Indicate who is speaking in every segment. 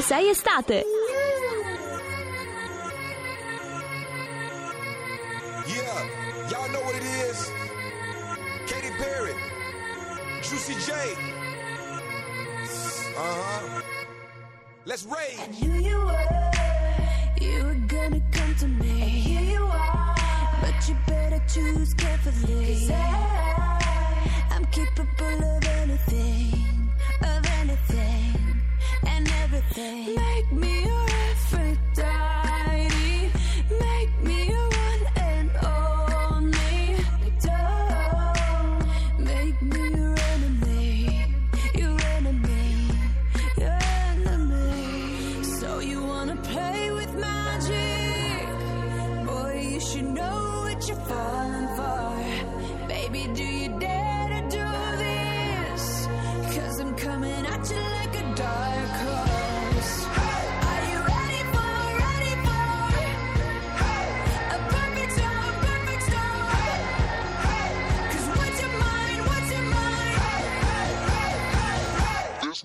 Speaker 1: 1056 Estate.
Speaker 2: Yeah, y'all know what it is. Katy Perry, Juicy J. Uh huh. Let's rage.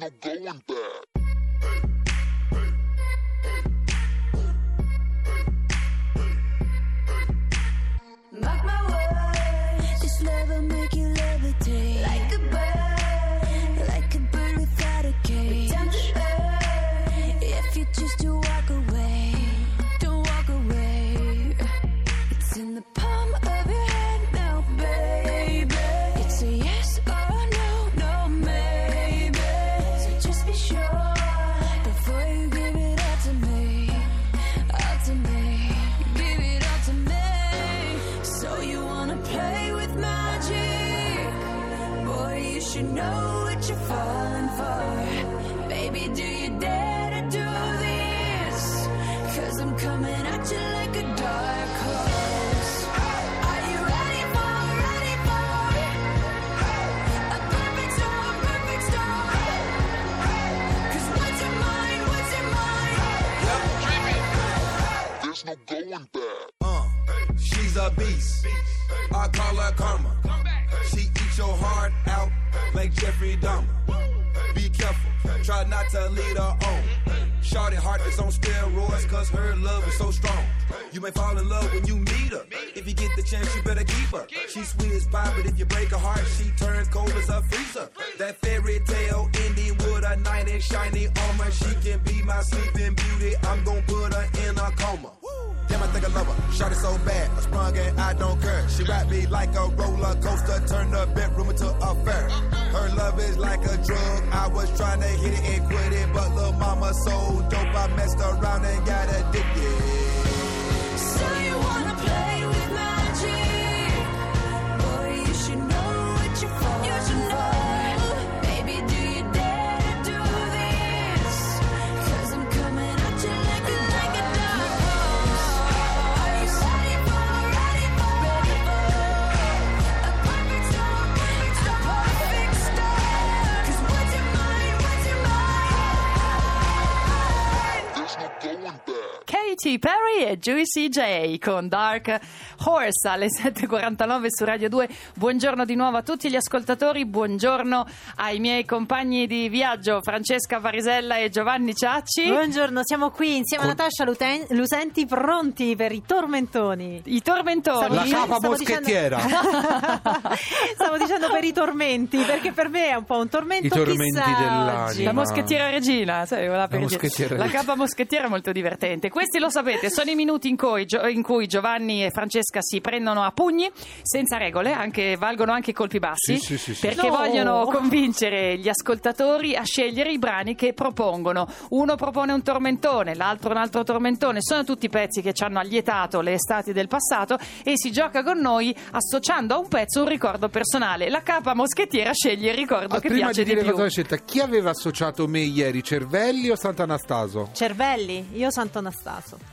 Speaker 3: not going
Speaker 2: Uh, she's a beast. I call her karma. She eats your heart out like Jeffrey Dahmer. Be careful, try not to lead her on. Shorty heart is on steroids cause her love is so strong. You may fall in love when you meet her. If you get the chance, you better keep her. She's sweet as pie, but if you break her heart, she turns cold as a freezer. That fairy tale ending with a knight in shiny armor. She can be my sleeping beauty. I'm gonna put her in a coma. Damn, I think I love her. Shot it so bad, sprung and I don't care. She wrapped me like a roller coaster, turned the bedroom into a fair. Her love is like a drug. I was trying to hit it and quit it, but little mama so dope. I messed around and got addicted.
Speaker 4: Katy Perry e Juicy J con Dark Horse alle 7.49 su Radio 2. Buongiorno di nuovo a tutti gli ascoltatori, buongiorno ai miei compagni di viaggio Francesca Varisella e Giovanni Ciacci.
Speaker 5: Buongiorno, siamo qui insieme a Natascia Luten- Lusenti pronti per i tormentoni.
Speaker 4: I tormentoni.
Speaker 5: Stavo
Speaker 6: La capa
Speaker 5: stavo
Speaker 6: moschettiera.
Speaker 5: dicendo- Stavo dicendo per i tormenti, perché per me è un po' un tormento.
Speaker 6: I tormenti dell'anima.
Speaker 4: La moschettiera regina, sai,
Speaker 6: La
Speaker 4: dire-
Speaker 6: moschettiera
Speaker 4: la capa moschettiera è molto divertente. Questi lo sapete, sono i minuti in cui, in cui Giovanni e Francesca si prendono a pugni, senza regole, anche- valgono anche i colpi bassi,
Speaker 6: Sì, sì, sì, sì.
Speaker 4: perché
Speaker 5: No.
Speaker 4: vogliono convincere gli ascoltatori a scegliere i brani che propongono. Uno propone un tormentone, l'altro un altro tormentone, sono tutti pezzi che ci hanno allietato le estati del passato e si gioca con noi associando a un pezzo un ricordo personale. La capa moschettiera sceglie il ricordo
Speaker 6: Ah,
Speaker 4: che
Speaker 6: prima
Speaker 4: piace
Speaker 6: di dire
Speaker 4: più.
Speaker 6: cosa hai scelta, chi aveva associato me ieri, Cervelli o Sant'Anastaso?
Speaker 5: Cervelli, io Sant'Anastaso.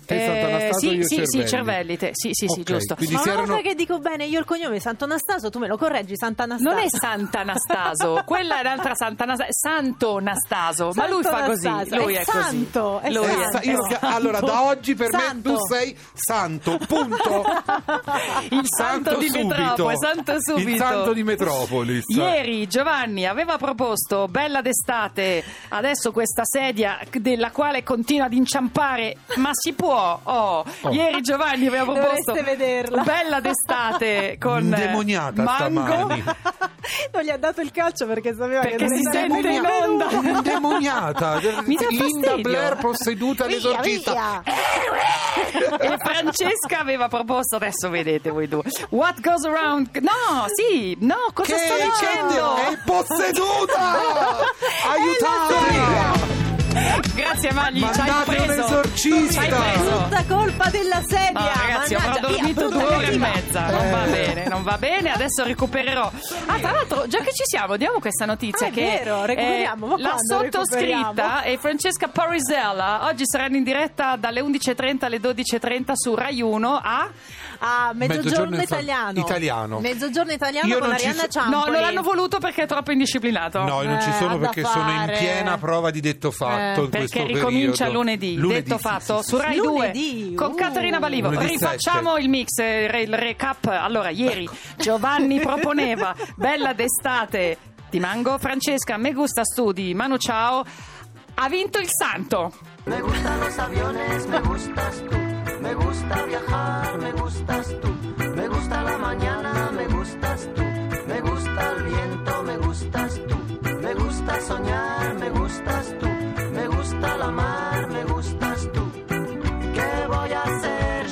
Speaker 1: Te Sant'Anastaso,
Speaker 4: sì,
Speaker 1: io
Speaker 4: sì, sì, Cervelli, te. Sì, sì, sì,
Speaker 1: Ok,
Speaker 4: giusto.
Speaker 5: Ma una
Speaker 1: erano...
Speaker 5: volta che dico bene io il cognome Sant'Anastaso, tu me lo correggi, Sant'Anastaso.
Speaker 4: Non è Sant'Anastaso, quella è l'altra Sant'Anastaso, Santo Nastaso, ma lui fa così, lui
Speaker 5: è
Speaker 4: è, così.
Speaker 5: santo, è
Speaker 4: Lui
Speaker 1: Eh,
Speaker 5: santo.
Speaker 1: sa- io lo chia- allora, da oggi per
Speaker 5: Santo.
Speaker 1: me tu sei santo, punto.
Speaker 4: Il santo di
Speaker 1: subito.
Speaker 4: Metropoli, santo subito.
Speaker 1: Il santo di Metropolis.
Speaker 4: Ieri Giovanni aveva proposto Bella d'estate, adesso questa sedia della quale continua ad inciampare, ma si può. Oh, Ieri Giovanni aveva proposto
Speaker 5: Dovreste vederla.
Speaker 4: Bella d'estate con
Speaker 1: Indemoniata
Speaker 4: mango.
Speaker 1: stamani.
Speaker 5: non gli ha dato il calcio perché sapeva
Speaker 4: Perché
Speaker 5: che non
Speaker 4: si sente in onda.
Speaker 1: Indemoniata.
Speaker 4: Mi dà
Speaker 1: Linda
Speaker 4: fastidio.
Speaker 1: Blair posseduta l'esorcista.
Speaker 5: via.
Speaker 4: E Francesca aveva proposto, adesso vedete voi due. What goes around? No, sì, no, cosa
Speaker 1: Che
Speaker 4: sto dicendo?
Speaker 1: è posseduta! Aiutatemi!
Speaker 4: Grazie Magli, ci hai
Speaker 1: Mandate un
Speaker 4: preso.
Speaker 1: esorcista.
Speaker 4: Ci hai preso.
Speaker 5: Tutta colpa della sedia.
Speaker 4: No, ragazzi, avrò
Speaker 5: Mannaggia, via,
Speaker 4: dormito
Speaker 5: brutta
Speaker 4: due ore e mezza. Non va
Speaker 1: Eh.
Speaker 4: bene, non va bene. Adesso recupererò. Ah, tra l'altro, già che ci siamo, diamo questa notizia
Speaker 5: Ah, è
Speaker 4: che
Speaker 5: vero, recuperiamo. Ma
Speaker 4: la sottoscritta e Francesca Parisella oggi saranno in diretta dalle 11.30 alle 12.30 su Rai 1 a
Speaker 5: Ah, mezzogiorno,
Speaker 1: Mezzogiorno fa-
Speaker 5: italiano.
Speaker 1: italiano.
Speaker 5: Mezzogiorno italiano
Speaker 1: Io
Speaker 5: con Arianna
Speaker 1: so-
Speaker 4: No,
Speaker 5: Ciampoli.
Speaker 4: non l'hanno voluto perché è troppo indisciplinato.
Speaker 1: No, io non ci
Speaker 5: Eh,
Speaker 1: sono
Speaker 5: da
Speaker 1: perché sono in piena prova di detto fatto
Speaker 5: Eh,
Speaker 1: in questo
Speaker 4: Perché ricomincia
Speaker 1: periodo.
Speaker 4: lunedì, detto
Speaker 1: sì,
Speaker 4: fatto
Speaker 1: sì,
Speaker 4: su Rai
Speaker 5: Lunedì,
Speaker 4: 2 con
Speaker 5: uh.
Speaker 4: Caterina Balivo.
Speaker 1: Lunedì
Speaker 4: Rifacciamo il mix, eh, il recap. Allora, ieri
Speaker 1: Ecco.
Speaker 4: Giovanni proponeva Bella d'estate di Mango, Francesca Me gusta studi, Manu ciao. Ha vinto il santo.
Speaker 6: Me gustan los aviones, me gustas tú. Me gusta viajar, me gustas tú. Me gusta la mañana, me gustas tú. Me gusta el viento, me gustas tú. Me gusta soñar, me gustas tú. Gusta la me gustas tú. ¿Qué voy a hacer?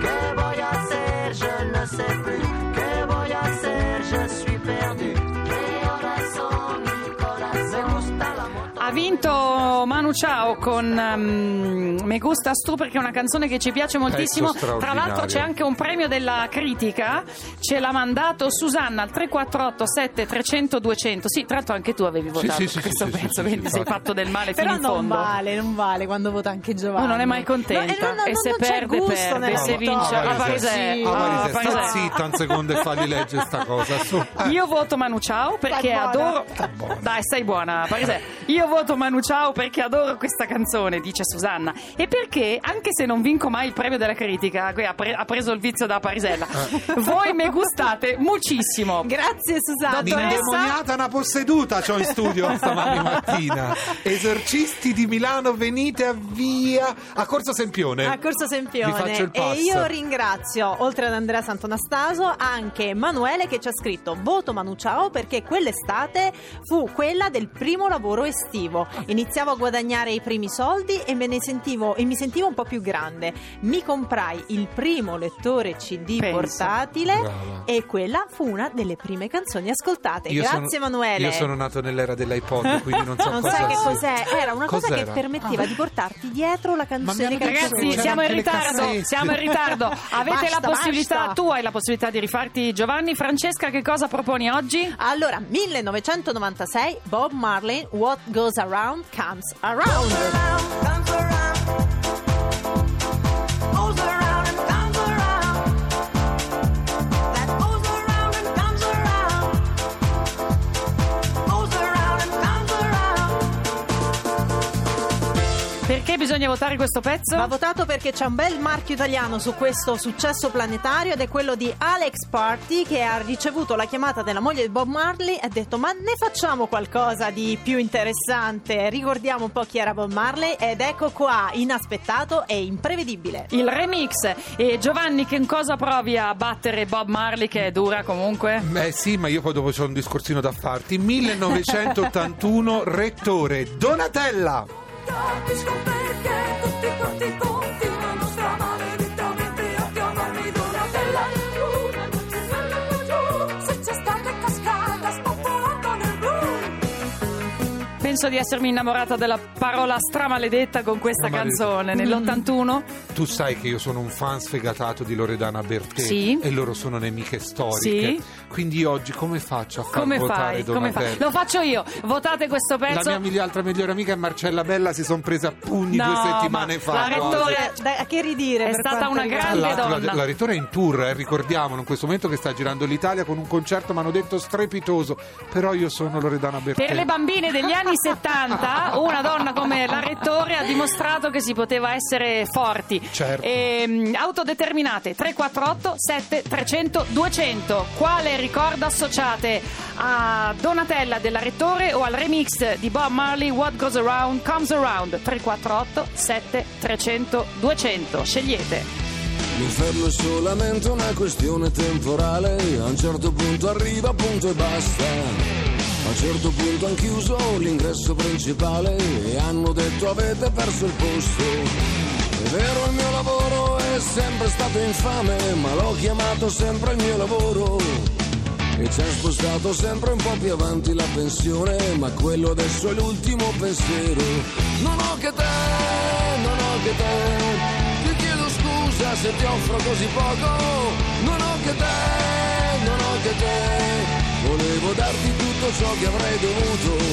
Speaker 6: ¿Qué voy a hacer?
Speaker 4: Vinto Manu Ciao con um, Me gusta tu perché è una canzone che ci piace moltissimo. Tra l'altro c'è anche un premio della critica. Ce l'ha mandato Susanna al 348 7300 200. Sì, tra l'altro anche tu avevi votato
Speaker 1: sì, sì,
Speaker 4: questo
Speaker 1: sì,
Speaker 4: pezzo,
Speaker 1: sì,
Speaker 4: quindi
Speaker 1: sì,
Speaker 4: sei fatto del male
Speaker 5: Però
Speaker 4: fino in
Speaker 5: non
Speaker 4: fondo.
Speaker 5: vale, non vale quando vota anche Giovanni.
Speaker 4: Oh, non è mai contenta.
Speaker 5: No, no, no,
Speaker 4: e se
Speaker 5: non c'è
Speaker 4: perde,
Speaker 5: gusto
Speaker 4: perde.
Speaker 5: nella
Speaker 4: Se vince, a Parisè.
Speaker 5: Sì.
Speaker 1: Ah, sta zitta un secondo e fagli leggere sta cosa. Su. Eh.
Speaker 4: Io voto Manu Ciao perché adoro. Dai, stai buona, Parisè. Io voto Manu Ciao perché adoro questa canzone, dice Susanna. E perché, anche se non vinco mai il premio della critica, qui ha, pre- ha preso il vizio da Parisella, voi mi gustate muchissimo.
Speaker 5: Grazie Susanna.
Speaker 4: Dottoressa-
Speaker 1: L'indemoniata una posseduta c'ho in studio stamani mattina. Esorcisti di Milano, venite a via a Corso Sempione.
Speaker 5: A Corso Sempione.
Speaker 1: Vi faccio il
Speaker 5: e
Speaker 1: pass.
Speaker 5: io ringrazio, oltre ad Andrea Santonastaso, anche Emanuele che ci ha scritto voto Manu Ciao perché quell'estate fu quella del primo lavoro estivo. Iniziavo a guadagnare i primi soldi e me ne sentivo e mi sentivo un po' più grande. Mi comprai il primo lettore CD
Speaker 4: Pensa.
Speaker 5: portatile
Speaker 1: Brava.
Speaker 5: e quella fu una delle prime canzoni ascoltate.
Speaker 1: Io
Speaker 5: Grazie
Speaker 1: sono-
Speaker 5: Emanuele.
Speaker 1: Io sono nato nell'era dell'iPod, quindi non so
Speaker 5: non
Speaker 1: cosa
Speaker 5: sai che cos'è? Era una cosa
Speaker 1: Cos'era?
Speaker 5: che permetteva di portarti dietro la canzone
Speaker 4: Ragazzi, siamo in ritardo. Siamo in ritardo. Avete
Speaker 5: Basta,
Speaker 4: la possibilità,
Speaker 5: basta.
Speaker 4: tu hai la possibilità di rifarti Giovanni. Francesca, che cosa proponi oggi?
Speaker 5: Allora, 1996, Bob Marley, What Goes Around Around.
Speaker 6: comes around.
Speaker 4: Bisogna votare questo pezzo?
Speaker 5: Va votato perché c'è un bel marchio italiano su questo successo planetario ed è quello di Alex Party che ha ricevuto la chiamata della moglie di Bob Marley e ha detto ma ne facciamo qualcosa di più interessante. Ricordiamo un po' chi era Bob Marley ed ecco qua, inaspettato e imprevedibile.
Speaker 4: Il remix. E Giovanni, che cosa provi a battere Bob Marley, che è dura comunque?
Speaker 1: Beh sì, ma io poi dopo c'ho un discorsino da farti. 1981, rettore Donatella.
Speaker 6: Capisco perché tutti quanti continuano
Speaker 4: penso di essermi innamorata della parola stramaledetta con questa canzone. Nell'81
Speaker 1: Tu sai che io sono un fan sfegatato di Loredana Bertè
Speaker 4: Sì.
Speaker 1: e loro sono nemiche storiche.
Speaker 4: Sì.
Speaker 1: Quindi oggi come faccio a far
Speaker 4: come
Speaker 1: votare
Speaker 4: fai? Come fai? Lo faccio io. Votate questo
Speaker 1: La
Speaker 4: pezzo.
Speaker 1: mia migli- altra migliore amica è Marcella Bella, si sono prese a pugni
Speaker 4: No,
Speaker 1: due settimane
Speaker 4: ma
Speaker 1: fa.
Speaker 4: la rettore-
Speaker 5: che ridire
Speaker 4: È
Speaker 5: per
Speaker 4: stata una grande donna.
Speaker 1: La, la rettore è in tour, eh, ricordiamolo, in questo momento che sta girando l'Italia con un concerto, mi hanno detto strepitoso. Però io sono Loredana Bertè.
Speaker 4: Per le bambine degli anni 70, una donna come la Rettore ha dimostrato che si poteva essere forti.
Speaker 1: Certo.
Speaker 4: Ehm, autodeterminate 348 7300 200. Quale ricordo associate a Donatella della Rettore o al remix di Bob Marley What Goes Around Comes Around? 348 7300 200. Scegliete.
Speaker 7: L'inferno è solamente una questione temporale, a un certo punto arriva, punto e basta. A un certo punto hanno chiuso l'ingresso principale e hanno detto avete perso il posto. È vero il mio lavoro è sempre stato infame, ma l'ho chiamato sempre il mio lavoro. E ci ha spostato sempre un po' più avanti la pensione, ma quello adesso è l'ultimo pensiero. Non ho che te, non ho che te, se ti offro così poco. Non ho che te, non ho che te, volevo darti tutto ciò che avrei dovuto,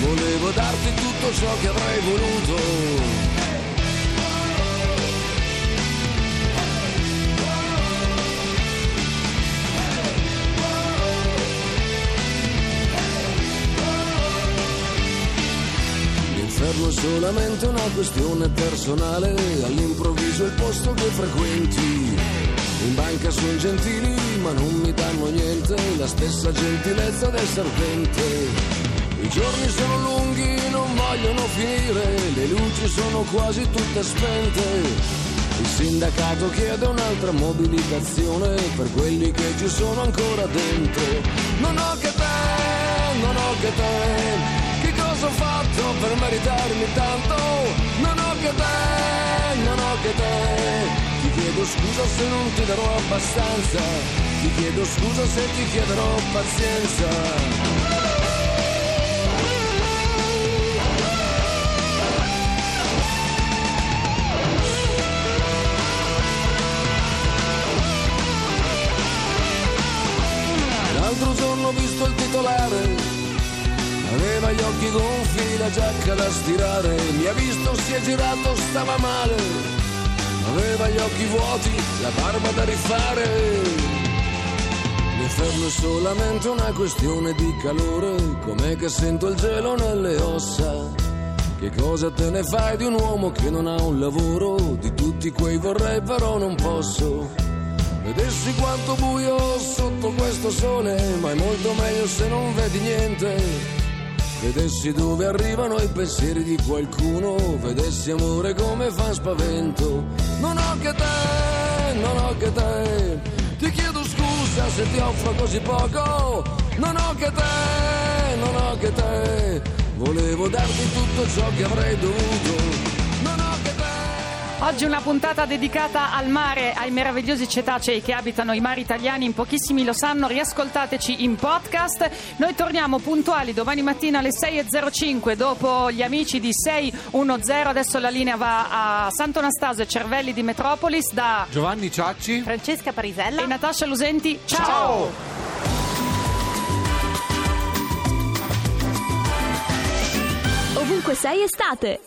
Speaker 7: volevo darti tutto ciò che avrei voluto. Solamente una questione personale, all'improvviso il posto che frequenti. In banca sono gentili ma non mi danno niente, la stessa gentilezza del serpente. I giorni sono lunghi, non vogliono finire, le luci sono quasi tutte spente. Il sindacato chiede un'altra mobilitazione per quelli che ci sono ancora dentro. Non ho che te, non ho che te, ho fatto per meritarmi tanto? Non ho che te, non ho che te. Ti chiedo scusa se non ti darò abbastanza, ti chiedo scusa se ti chiederò pazienza. L'altro giorno ho visto il titolare, aveva gli occhi gonfi, la giacca da stirare, mi ha visto, si è girato, stava male, aveva gli occhi vuoti, la barba da rifare. L'inferno è solamente una questione di calore, com'è che sento il gelo nelle ossa. Che cosa te ne fai di un uomo che non ha un lavoro? Di tutti quei vorrei però non posso. Vedessi quanto buio sotto questo sole, ma è molto meglio se non vedi niente. Vedessi dove arrivano i pensieri di qualcuno, vedessi amore come fa spavento. Non ho che te, non ho che te, ti chiedo scusa se ti offro così poco. Non ho che te, non ho che te, volevo darti tutto ciò che avrei dovuto.
Speaker 4: Oggi una puntata dedicata al mare, ai meravigliosi cetacei che abitano i mari italiani, in pochissimi lo sanno, riascoltateci in podcast. Noi torniamo puntuali domani mattina alle 6.05 dopo gli amici di 610, adesso la linea va a Santo Anastasio e Cervelli di Metropolis da
Speaker 1: Giovanni Ciacci.
Speaker 5: Francesca Parisella.
Speaker 4: e Natascia Lusenti. Ciao!
Speaker 1: Ciao!
Speaker 8: Ovunque sei estate.